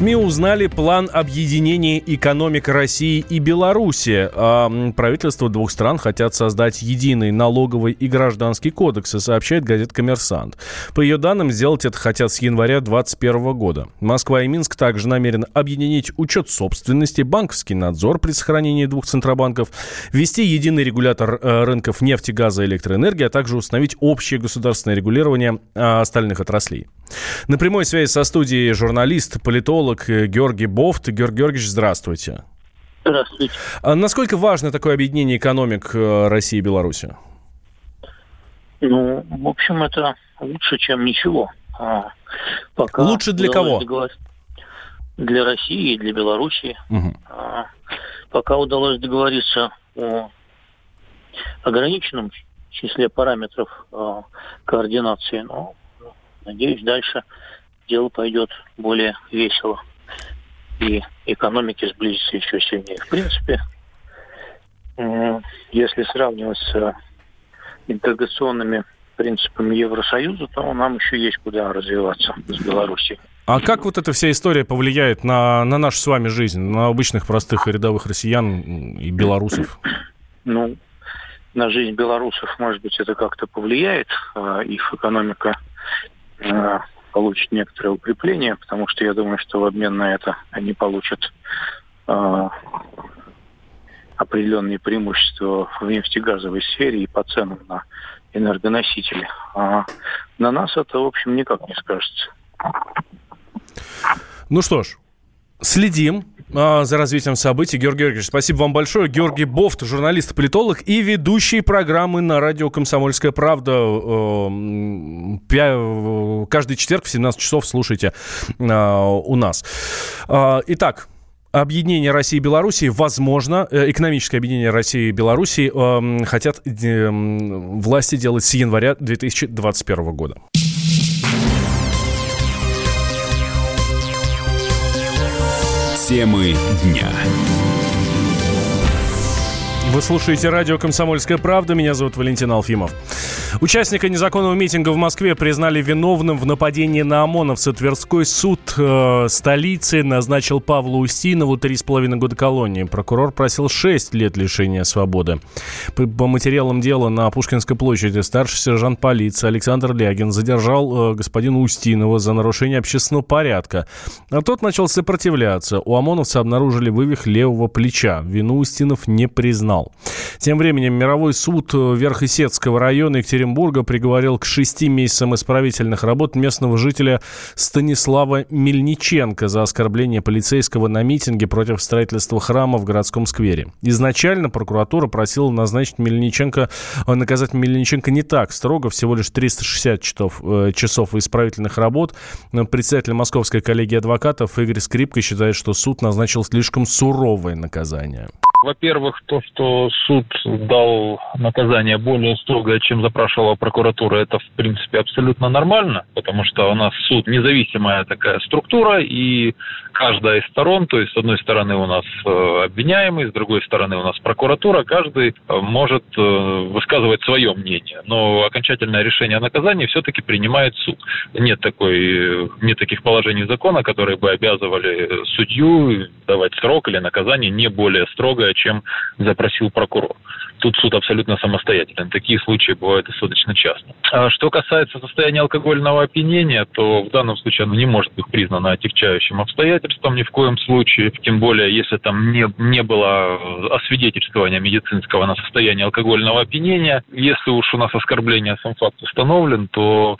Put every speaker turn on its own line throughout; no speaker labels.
СМИ узнали план объединения экономик России и Беларуси. А правительства двух стран хотят создать единый налоговый и гражданский кодексы, сообщает газета «Коммерсант». По ее данным, сделать это хотят с января 2021 года. Москва и Минск также намерены объединить учет собственности, банковский надзор при сохранении двух центробанков, ввести единый регулятор э, рынков нефти, газа и электроэнергии, а также установить общее государственное регулирование э, остальных отраслей. На прямой связи со студией журналист, политолог Георгий Бофт. Георгий Георгиевич, здравствуйте.
Здравствуйте.
А насколько важно такое объединение экономик э, России и Беларуси?
Ну, в общем, это лучше, чем ничего. А
пока лучше для кого?
Договориться... Для России и для Белоруссии. Угу. А, пока удалось договориться о ограниченном числе параметров а, координации, но Надеюсь, дальше дело пойдет более весело. И экономики сблизятся еще сильнее. В принципе, если сравнивать с интеграционными принципами Евросоюза, то нам еще есть куда развиваться с Белоруссией.
А как вот эта вся история повлияет на, на нашу с вами жизнь, на обычных простых и рядовых россиян и белорусов?
Ну, на жизнь белорусов, может быть, это как-то повлияет. А их экономика Э, получат некоторое укрепление, потому что я думаю, что в обмен на это они получат э, определенные преимущества в нефтегазовой сфере и по ценам на энергоносители. А на нас это, в общем, никак не скажется.
Ну что ж, следим а, за развитием событий. Георгий Георгиевич, спасибо вам большое. Георгий Бофт, журналист, политолог и ведущий программы на радио «Комсомольская правда». Каждый четверг в 17 часов слушайте а, у нас. А, итак, объединение России и Белоруссии, возможно, э, экономическое объединение России и Белоруссии э, хотят э, власти делать с января 2021 года.
Темы дня.
Вы слушаете радио «Комсомольская правда». Меня зовут Валентин Алфимов. Участника незаконного митинга в Москве признали виновным в нападении на ОМОНовца. Тверской суд э, столицы назначил Павлу Устинову три с половиной года колонии. Прокурор просил 6 лет лишения свободы. По, по материалам дела на Пушкинской площади старший сержант полиции Александр Лягин задержал э, господина Устинова за нарушение общественного порядка. А тот начал сопротивляться. У ОМОНовца обнаружили вывих левого плеча. Вину Устинов не признал. Тем временем мировой суд э, Верхесецкого района Екатеринбурга Екатеринбурга приговорил к шести месяцам исправительных работ местного жителя Станислава Мельниченко за оскорбление полицейского на митинге против строительства храма в городском сквере. Изначально прокуратура просила назначить Мельниченко, э, наказать Мельниченко не так строго, всего лишь 360 часов, э, часов исправительных работ. Председатель Московской коллегии адвокатов Игорь Скрипка считает, что суд назначил слишком суровое наказание.
Во-первых, то, что суд дал наказание более строгое, чем запрашивала прокуратура, это, в принципе, абсолютно нормально, потому что у нас суд независимая такая структура, и каждая из сторон, то есть с одной стороны у нас э, обвиняемый, с другой стороны у нас прокуратура, каждый э, может э, высказывать свое мнение, но окончательное решение о наказании все-таки принимает суд. Нет, такой, нет таких положений закона, которые бы обязывали судью давать срок или наказание не более строгое, чем запросил прокурор. Тут суд абсолютно самостоятелен. Такие случаи бывают достаточно часто. А что касается состояния алкогольного опьянения, то в данном случае оно не может быть признано отягчающим обстоятельством ни в коем случае. Тем более, если там не, не было освидетельствования медицинского на состояние алкогольного опьянения. Если уж у нас оскорбление сам факт установлен, то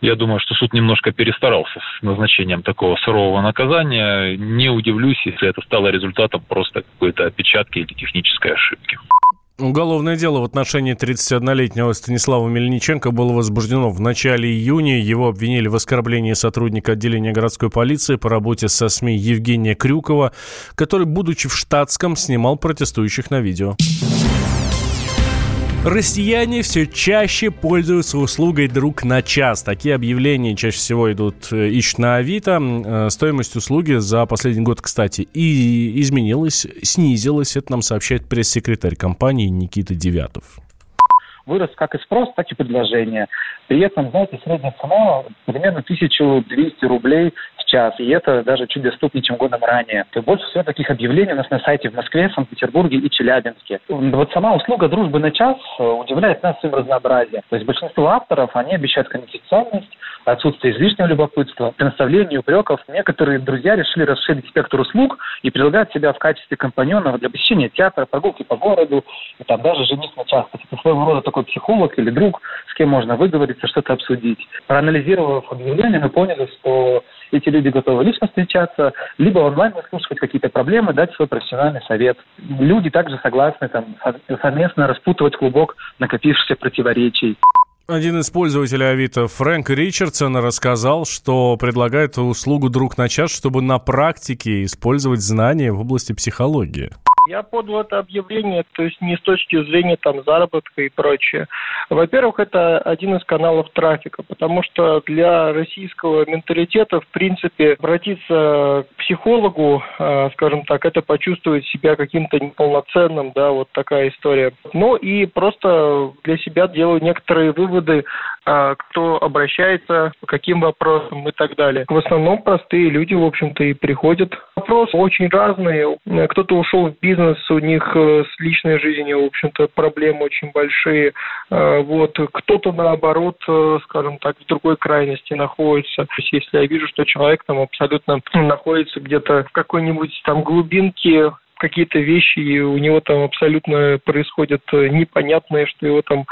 я думаю, что суд немножко перестарался с назначением такого сурового наказания. Не удивлюсь, если это стало результатом просто какой-то опечатки или технической ошибки.
Уголовное дело в отношении 31-летнего Станислава Мельниченко было возбуждено в начале июня. Его обвинили в оскорблении сотрудника отделения городской полиции по работе со СМИ Евгения Крюкова, который, будучи в штатском, снимал протестующих на видео. Россияне все чаще пользуются услугой «Друг на час». Такие объявления чаще всего идут, э, ищут на Авито. Э, стоимость услуги за последний год, кстати, и изменилась, снизилась. Это нам сообщает пресс-секретарь компании Никита Девятов
вырос как и спрос, так и предложение. При этом, знаете, средняя цена примерно 1200 рублей час, и это даже чуть доступнее, чем годом ранее. То больше всего таких объявлений у нас на сайте в Москве, Санкт-Петербурге и Челябинске. Вот сама услуга дружбы на час э, удивляет нас своим разнообразием. То есть большинство авторов, они обещают конфиденциальность, отсутствие излишнего любопытства, предоставление упреков. Некоторые друзья решили расширить спектр услуг и предлагают себя в качестве компаньонов для посещения театра, прогулки по городу, и там даже женить на час. Это своего рода такой психолог или друг, с кем можно выговориться, что-то обсудить. Проанализировав объявление, мы поняли, что эти люди готовы лично встречаться, либо онлайн выслушивать какие-то проблемы, дать свой профессиональный совет. Люди также согласны там, совместно распутывать клубок накопившихся противоречий.
Один из пользователей Авито, Фрэнк Ричардсон, рассказал, что предлагает услугу «Друг на час», чтобы на практике использовать знания в области психологии.
Я подал это объявление, то есть не с точки зрения там заработка и прочее. Во-первых, это один из каналов трафика, потому что для российского менталитета, в принципе, обратиться к психологу, а, скажем так, это почувствовать себя каким-то неполноценным, да, вот такая история. Ну и просто для себя делаю некоторые выводы, а, кто обращается, по каким вопросам и так далее. В основном простые люди, в общем-то, и приходят. Вопросы очень разные. Кто-то ушел в бизнес, бизнес, у них э, с личной жизнью, в общем-то, проблемы очень большие. Э, вот. Кто-то, наоборот, э, скажем так, в другой крайности находится. То есть, если я вижу, что человек там абсолютно находится где-то в какой-нибудь там глубинке какие-то вещи, и у него там абсолютно происходят непонятные, что его там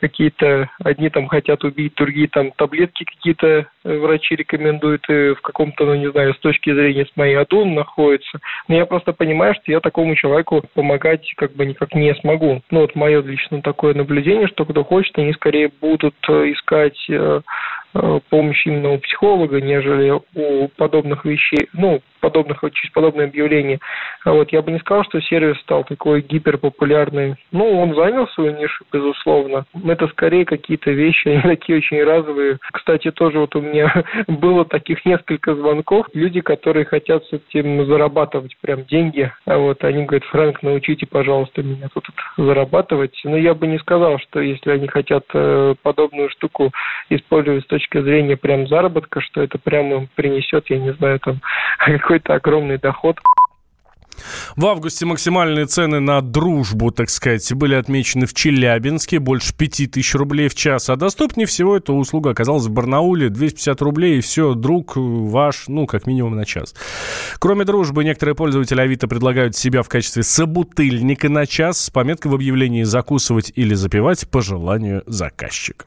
какие-то, одни там хотят убить, другие там таблетки какие-то э, врачи рекомендуют, и в каком-то, ну не знаю, с точки зрения с моей аду находится. Но я просто понимаю, что я такому человеку помогать как бы никак не смогу. Ну вот мое лично такое наблюдение, что кто хочет, они скорее будут э, искать э, помощь именно у психолога, нежели у подобных вещей, ну, подобных, через подобное объявление. А вот я бы не сказал, что сервис стал такой гиперпопулярный. Ну, он занял свою нишу, безусловно. Это скорее какие-то вещи, они такие очень разовые. Кстати, тоже вот у меня было таких несколько звонков. Люди, которые хотят с этим зарабатывать прям деньги. А вот они говорят, Фрэнк, научите, пожалуйста, меня тут зарабатывать. Но я бы не сказал, что если они хотят э, подобную штуку использовать с точки зрения прям заработка, что это прямо принесет, я не знаю, там какой-то огромный доход.
В августе максимальные цены на дружбу, так сказать, были отмечены в Челябинске, больше 5000 рублей в час. А доступнее всего эта услуга оказалась в Барнауле, 250 рублей, и все, друг ваш, ну, как минимум на час. Кроме дружбы, некоторые пользователи Авито предлагают себя в качестве собутыльника на час с пометкой в объявлении «закусывать или запивать» по желанию заказчика.